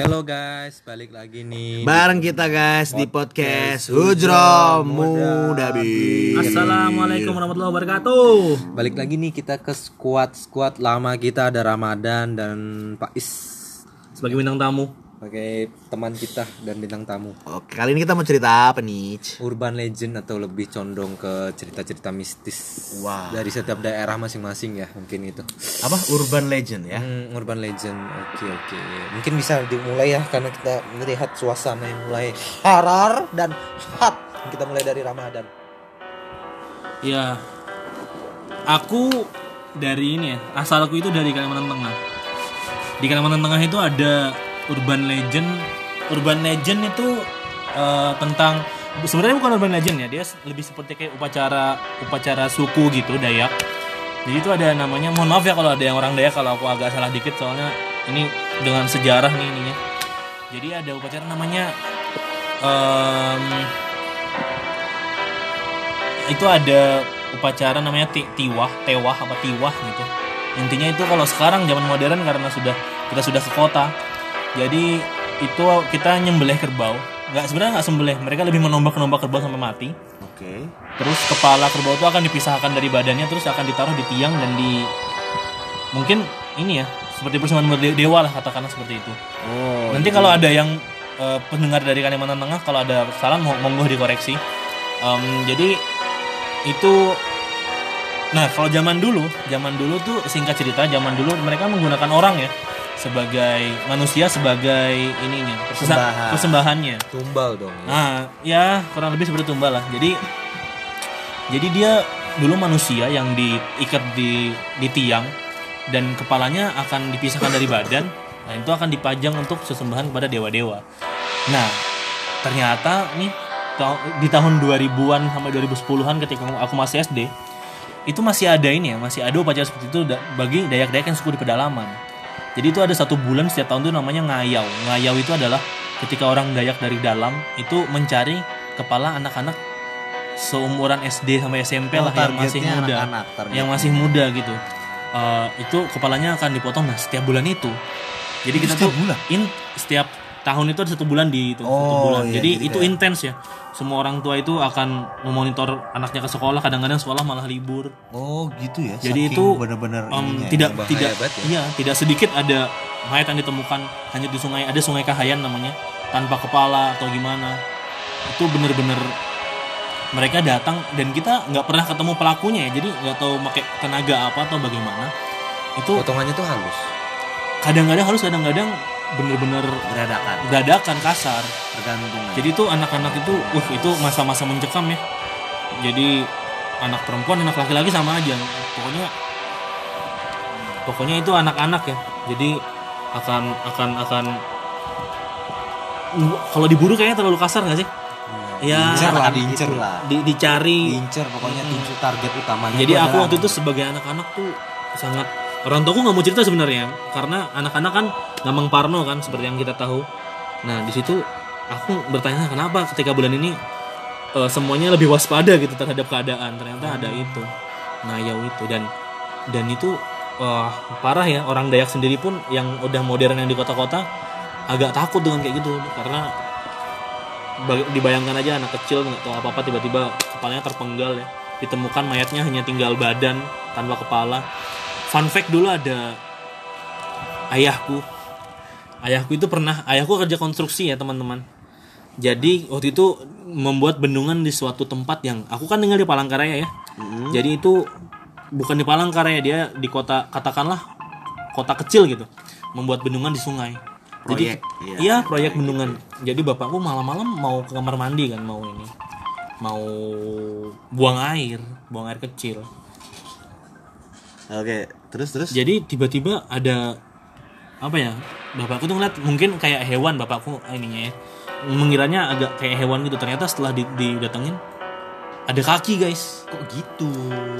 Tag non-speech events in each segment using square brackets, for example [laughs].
Hello guys, balik lagi nih. Bareng kita guys di podcast Hujro Hujro Muda Bi. Assalamualaikum warahmatullahi wabarakatuh. Balik lagi nih kita ke squad squad lama kita ada Ramadan dan Pak Is Sebagai bintang tamu. Sebagai teman kita dan bintang tamu. Oke, kali ini kita mau cerita apa nih? Urban legend atau lebih condong ke cerita-cerita mistis Wah. dari setiap daerah masing-masing ya mungkin itu. Apa urban legend ya? Hmm, urban legend. Oke oke. Mungkin bisa dimulai ya karena kita melihat suasana yang mulai harar dan hot. Kita mulai dari Ramadan. Ya. Aku dari ini ya, asalku itu dari Kalimantan Tengah. Di Kalimantan Tengah itu ada urban legend. Urban legend itu eh, tentang sebenarnya bukan urban legend ya, dia lebih seperti kayak upacara upacara suku gitu Dayak. Jadi itu ada namanya, mohon maaf ya kalau ada yang orang Dayak kalau aku agak salah dikit soalnya ini dengan sejarah nih ininya. Jadi ada upacara namanya em, itu ada upacara namanya ti tiwah, tewah apa tiwah gitu. Intinya itu kalau sekarang zaman modern karena sudah kita sudah ke kota. Jadi itu kita nyembelih kerbau. Nggak sebenarnya nggak sembelih, mereka lebih menombak-nombak kerbau sampai mati. Oke. Terus kepala kerbau itu akan dipisahkan dari badannya terus akan ditaruh di tiang dan di mungkin ini ya seperti persembahan dewa lah katakanlah seperti itu. Oh. Nanti kalau ada yang eh, pendengar dari Kalimantan Tengah kalau ada kesalahan mo- monggo dikoreksi. Em, jadi itu nah kalau zaman dulu, zaman dulu tuh singkat cerita, zaman dulu mereka menggunakan orang ya sebagai manusia sebagai ininya Persembahan. persembahannya. Tumbal dong. ya. Nah, ya kurang lebih seperti tumbal lah. Jadi jadi dia dulu manusia yang diikat di di tiang dan kepalanya akan dipisahkan dari badan. Nah, itu akan dipajang untuk sesembahan kepada dewa-dewa. Nah, ternyata nih di tahun 2000-an sampai 2010-an ketika aku masih SD, itu masih ada ini ya, masih ada upacara seperti itu bagi dayak-dayak yang suku di pedalaman. Jadi itu ada satu bulan setiap tahun itu namanya ngayau. Ngayau itu adalah ketika orang Dayak dari dalam itu mencari kepala anak-anak seumuran SD sampai SMP Oh, lah yang masih muda, anak-anak, targetnya. yang masih muda gitu. Eh, itu kepalanya akan dipotong nah setiap bulan itu. Jadi kita setiap tuh bulan? in setiap tahun itu ada satu bulan di itu satu Oh, bulan. iya, jadi jadi itu kayak- intens ya. Semua orang tua itu akan memonitor anaknya ke sekolah. Kadang-kadang sekolah malah libur. Oh, gitu ya. Jadi Saking itu ininya ya. tidak tidak ya. iya tidak sedikit ada mayat yang ditemukan hanya di sungai ada sungai Kahayan namanya tanpa kepala atau gimana itu bener-bener mereka datang dan kita nggak pernah ketemu pelakunya ya jadi nggak tahu pakai tenaga apa atau bagaimana itu Potongannya tuh halus. kadang-kadang harus kadang-kadang bener-bener Beradakan, dadakan kasar tergantung. ya. jadi itu anak-anak itu uh itu masa-masa mencekam ya jadi anak perempuan anak laki-laki sama aja pokoknya pokoknya itu anak-anak ya jadi akan akan akan kalau diburu kayaknya terlalu kasar nggak sih ya Diincer lah, diincer lah. di- dicari Diincer pokoknya tujuh target utamanya. jadi tuh aku waktu itu sebagai anak-anak tuh sangat orang tuaku nggak mau cerita sebenarnya karena anak-anak kan gampang parno kan seperti yang kita tahu. Nah di situ aku bertanya kenapa ketika bulan ini eh, semuanya lebih waspada gitu terhadap keadaan. Ternyata ada itu. Ngayau itu. Dan dan itu wah parah ya. Orang Dayak sendiri pun yang udah modern yang di kota-kota agak takut dengan kayak gitu. Karena ba- dibayangkan aja anak kecil nggak tahu apa-apa tiba-tiba kepalanya terpenggal ya. Ditemukan mayatnya hanya tinggal badan tanpa kepala fun fact dulu ada ayahku. Ayahku itu pernah ayahku kerja konstruksi ya teman-teman. Jadi waktu itu membuat bendungan di suatu tempat yang aku kan tinggal di Palangkaraya ya. Jadi itu bukan di Palangkaraya dia di kota katakanlah kota kecil gitu. Membuat bendungan di sungai. Jadi Proyek, iya. iya proyek bendungan. Jadi bapakku malam-malam mau ke kamar mandi kan mau ini. Mau buang air buang air kecil Oke, terus terus. jadi tiba-tiba ada apa ya bapakku tuh ngeliat mungkin kayak hewan bapakku ininya ya mengiranya agak kayak hewan gitu ternyata setelah di- didatengin ada kaki guys Kok gitu?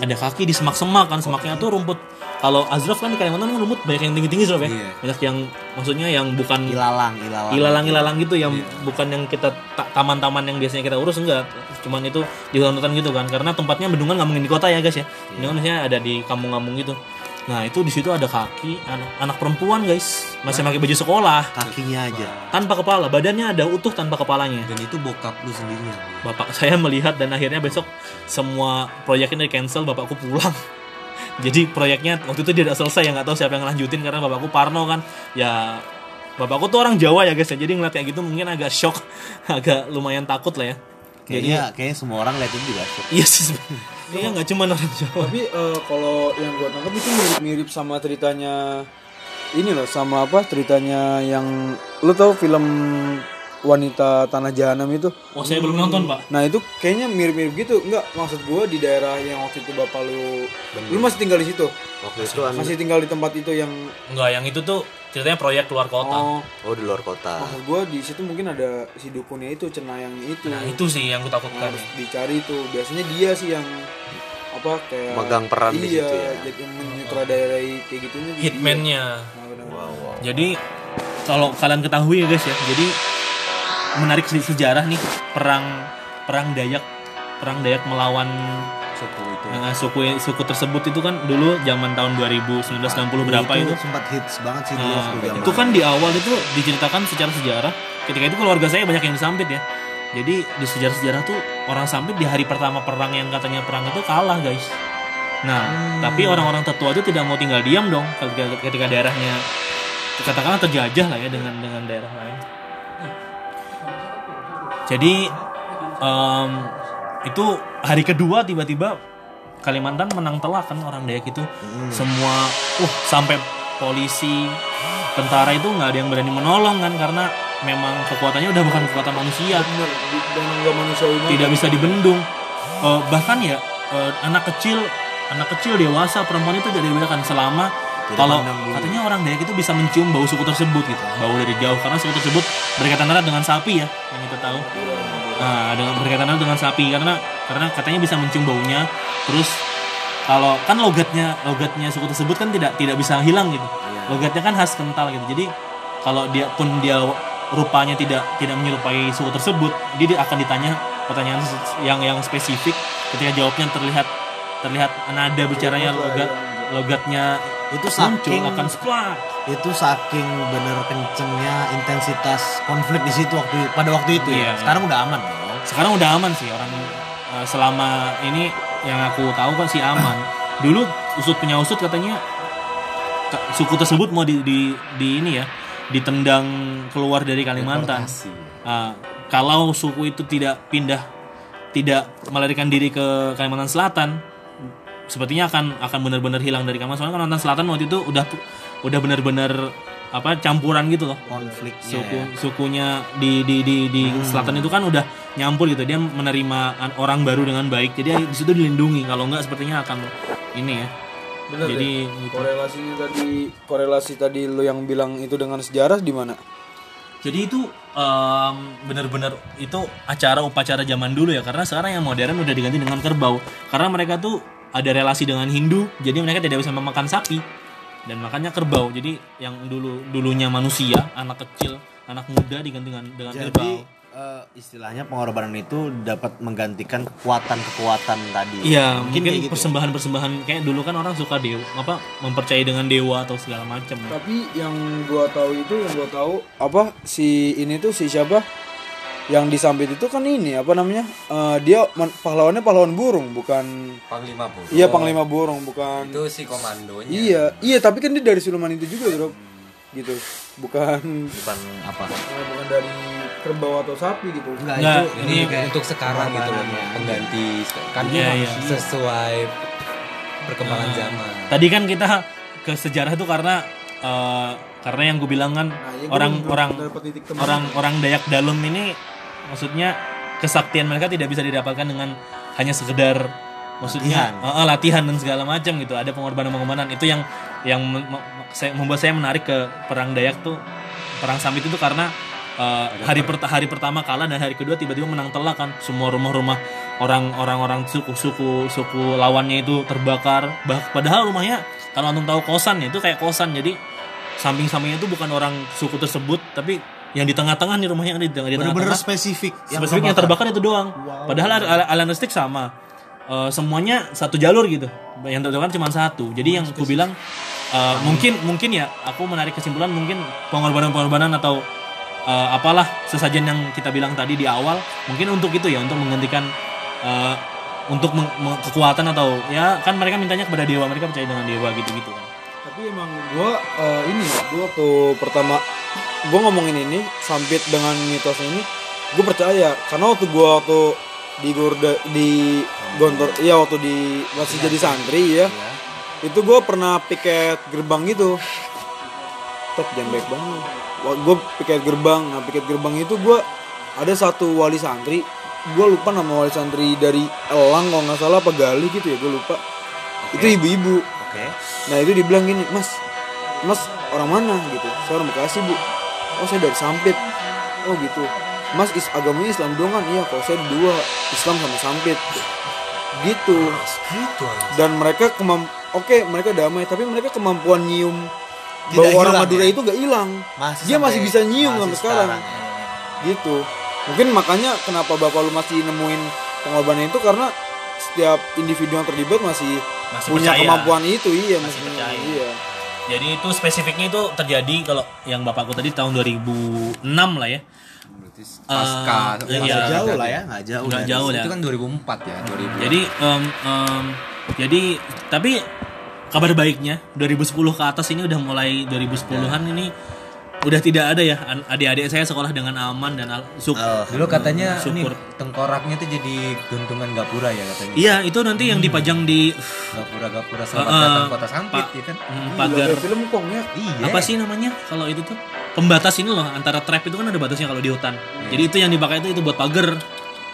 ada kaki di semak-semak kan semaknya tuh rumput kalau Azraf kan di Kalimantan kan rumput banyak yang tinggi-tinggi Azraf ya Iya. banyak yang maksudnya yang bukan Ilalang, ilalang. ilalang-ilalang gitu yang bukan yang kita ta- taman-taman yang biasanya kita urus enggak cuman itu di hutan-hutan gitu kan karena tempatnya bendungan nggak mungkin di kota ya guys ya bendungan biasanya ada di kampung-kampung gitu Nah itu di situ ada kaki anak, anak perempuan guys masih pakai baju sekolah Kakinya aja. tanpa kepala badannya ada utuh tanpa kepalanya. Dan itu bokap lu sendiri. Bapak [laughs] saya melihat dan akhirnya besok semua proyeknya di cancel bapakku pulang. Jadi proyeknya waktu itu tidak selesai ya nggak tahu siapa yang lanjutin karena bapakku Parno kan ya bapakku tuh orang Jawa ya guys ya jadi ngeliat kayak gitu mungkin agak shock [laughs] agak lumayan takut lah ya. Kayaknya kayaknya semua orang lihat itu juga shock. Iya sih. [laughs] Iya nggak cuma orang Jawa. Tapi eh, kalau yang gua tangkap itu mirip-mirip sama ceritanya ini loh sama apa ceritanya yang lu tahu film wanita tanah jahanam itu Oh saya belum nonton pak. nah itu kayaknya mirip-mirip gitu enggak maksud gua di daerah yang waktu itu bapak lu lu masih tinggal di situ Waktu itu an- masih tinggal di tempat itu yang Enggak yang itu tuh ceritanya proyek keluar kota. oh oh di luar kota. maksud gua di situ mungkin ada si dukunnya itu cenayang itu Nah itu sih yang aku takutkan. harus dicari itu biasanya dia sih yang apa kayak Megang peran di iya, situ ya. jadi menyutradarai kayak gitunya. Hitman-nya. Nah. Wow, wow. Jadi kalau kalian ketahui ya guys ya, jadi menarik se- sejarah nih perang perang Dayak perang Dayak melawan Suku itu. eh, suku suku tersebut itu kan dulu zaman tahun 2000 1960 berapa itu? sempat hits banget sih dulu Nah, waktu itu kan di awal itu diceritakan secara sejarah. Ketika itu keluarga saya banyak yang disampit ya. Jadi di sejarah-sejarah tuh orang sampit di hari pertama perang yang katanya perang itu kalah guys. Nah, tapi orang-orang tetua itu tidak mau tinggal diam dong ketika, ketika daerahnya katakanlah terjajah lah ya dengan dengan daerah lain. Jadi em, itu hari kedua tiba-tiba Kalimantan menang telak kan orang Dayak itu. Semua uh sampai polisi tentara itu nggak ada yang berani menolong kan karena memang kekuatannya udah bukan kekuatan manusia. Bener dan tidak bisa dibendung. Eh, bahkan ya eh, anak kecil anak kecil dewasa perempuan itu tidak dibedakan selama kalau katanya orang Dayak itu bisa mencium bau suku tersebut gitu. Bau dari jauh karena suku tersebut berkaitan erat dengan sapi ya yang kita tahu. Nah dengan berkaitan erat dengan sapi karena karena katanya bisa mencium baunya terus kalau kan logatnya logatnya suku tersebut kan tidak tidak bisa hilang gitu. Logatnya kan khas kental gitu. Jadi kalau dia pun dia rupanya tidak tidak menyerupai suku tersebut dia di- akan ditanya pertanyaan yang yang spesifik. Ketika jawabnya terlihat terlihat nada bicaranya logat logatnya itu saking akan splak itu saking bener kencengnya intensitas konflik di situ waktu pada waktu itu Iya, ya. Sekarang udah aman dong. sekarang udah aman sih orang eh, selama ini yang aku tahu kan sih aman. [clears throat] Dulu usut punya usut katanya ka- suku tersebut mau di, di, di ini ya ditendang keluar dari Kalimantan. Ah, kalau suku itu tidak pindah tidak melarikan diri ke Kalimantan Selatan sepertinya akan akan benar-benar hilang dari Kalimantan Soalnya Kalimantan Selatan waktu itu udah udah benar-benar apa campuran gitu loh. Konfliknya. suku ya. sukunya di di di di selatan itu kan udah nyampur gitu. Dia menerima an- orang baru dengan baik. Jadi di situ dilindungi. Kalau enggak sepertinya akan ini ya. Bener jadi deh. gitu. korelasinya tadi korelasi tadi lo yang bilang itu dengan sejarah di mana? Jadi itu em, benar-benar itu acara upacara zaman dulu ya. Karena sekarang yang modern udah diganti dengan kerbau. Karena mereka tuh ada relasi dengan Hindu jadi mereka tidak bisa memakan sapi dan makanya kerbau jadi yang dulu dulunya manusia anak kecil anak muda diganti dengan dengan Jadi kerbau eh, istilahnya pengorbanan itu dapat menggantikan kekuatan-kekuatan tadi. Iya, Mungkin mungkin kayak gitu persembahan-persembahan kayak dulu kan orang suka dewa, apa mempercayai dengan dewa atau segala macam. tapi yang gua tahu itu yang gua tahu apa si ini tuh si siapa yang disambit itu kan ini apa namanya Eh, dia man- pahlawannya pahlawan burung bukan Panglima pun. iya panglima burung bukan Itu si komandonya. iya iya tapi kan dia dari siluman itu juga bro gitu bukan Bukan apa? bukan dari kerbau atau sapi gitu Enggak, Enggak, itu Ini kayak untuk sekarang gitu loh, pengorbanannya. pengganti kan Iya, iya. sesuai perkembangan Nah. zaman. Tadi kan kita ke sejarah tuh karena eh, karena yang gue bilang kan Nah, ya orang orang orang orang Dayak Dalem ini maksudnya kesaktian mereka tidak bisa didapatkan dengan hanya sekedar maksudnya Latihan. eh, latihan dan segala macam gitu. Ada pengorbanan-pengorbanan. Itu yang yang saya- membuat saya menarik ke perang Dayak tuh. Perang Sambit itu karena eh, hari perta- hari pertama kalah dan hari kedua tiba-tiba menang telak kan. Semua rumah-rumah orang orang-orang suku suku suku lawannya itu terbakar. Bah, padahal rumahnya kalau antum tahu kosan ya itu kayak kosan. Jadi samping-sampingnya itu bukan orang suku tersebut tapi yang di tengah-tengah nih rumahnya yang ada di di tengah-tengah spesifik. spesifik yang terbakar itu doang. Padahal al- al- alan listrik sama. Eh, semuanya satu jalur gitu. Yang tertentukan cuma satu. Jadi yang aku bilang eh, mungkin mungkin ya aku menarik kesimpulan mungkin pengorbanan-pengorbanan atau eh, apalah sesajen yang kita bilang tadi di awal mungkin untuk itu ya untuk menggantikan eh, untuk kekuatan atau ya kan mereka mintanya kepada dewa mereka percaya dengan dewa gitu-gitu kan Tapi emang gua eh, ini ya, gua tuh pertama gua ngomongin ini sampit dengan mitos ini, gue percaya karena waktu gua waktu di Gorda di Gontor, iya waktu di masih jadi santri ya, itu gua pernah piket gerbang gitu. Tet jangan baik banget. Gue piket gerbang, nah piket gerbang itu gua ada satu wali santri, gua lupa nama wali santri dari Elang kalau nggak salah apa Gali gitu ya, gue lupa. Itu ibu-ibu. Oke. Nah itu dibilang gini, Mas, Mas orang mana gitu? Saya orang Bekasi bu. Oh saya dari Sampit. Oh gitu. Mas is agamanya Islam doang kan? Iya, kalau saya dua Islam sama Sampit. Gitu. Gitu. Dan mereka kemam, oke mereka damai, tapi mereka kemampuan nyium Tidak bau orang Madura ya? itu gak hilang. Masih Dia masih bisa nyium masih sampai sekarang. ya. Gitu. Mungkin makanya kenapa bapak lu masih nemuin pengorbanan itu karena setiap individu yang terlibat masih, Masih punya percaya. kemampuan itu iya Masih maksudnya. percaya. Iya. Jadi itu spesifiknya itu terjadi kalau yang bapakku tadi tahun 2006 lah ya. Berarti pasca iya. Nggak jauh lah ya, nggak jauh. Nggak jauh ya. Itu kan 2004 ya, 2000. Jadi em, em, jadi tapi kabar baiknya 2010 ke atas ini udah mulai 2010-an ini udah tidak ada ya adik-adik saya sekolah dengan aman dan al- syuk- Oh. dulu katanya ini Syukur. tengkoraknya itu jadi guntungan gapura ya katanya. Iya, itu nanti yang dipajang di Gapura-gapura selamat eh, datang kota Sampit ya kan. mm, Gila, pagar film kong ya. Iya. apa sih namanya kalau itu tuh pembatas ini loh antara trap itu kan ada batasnya kalau di hutan. Jadi itu yang dipakai itu itu buat pagar.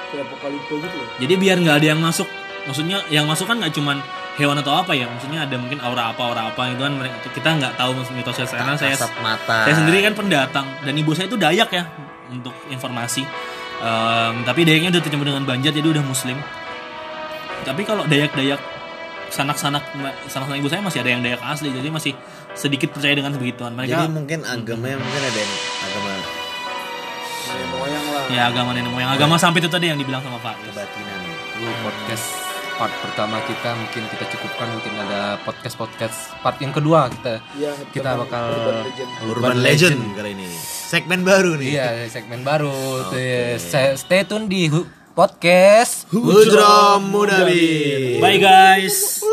Kayak gitu loh. Jadi biar nggak ada yang masuk. Maksudnya yang masuk kan nggak cuman hewan atau apa ya. Maksudnya ada mungkin aura apa aura apa itu kan mereka- kita nggak tahu mitosnya karena saya mata. saya sendiri kan pendatang dan ibu saya itu Dayak ya untuk informasi. Em, tapi Dayaknya udah tercampur dengan Banjar jadi udah Muslim. Tapi kalau Dayak-Dayak sanak-sanak sanak-sanak ibu saya masih ada yang Dayak asli jadi masih sedikit percaya dengan begituan. Jadi Mereka mungkin agamanya mungkin ada yang agama Nenek moyang lah. ya agama nenek moyang agama sampai itu tadi yang dibilang sama Pak. kebatinan. Dulu podcast part pertama kita mungkin kita cukupkan mungkin ada podcast podcast part yang kedua kita Iya, kita bakal Urban Legend. Urban Legend kali ini. Segmen baru nih. iya segmen baru tuh ya. Stay- stay tune di hu- podcast Hujram Mudabi. Bye guys.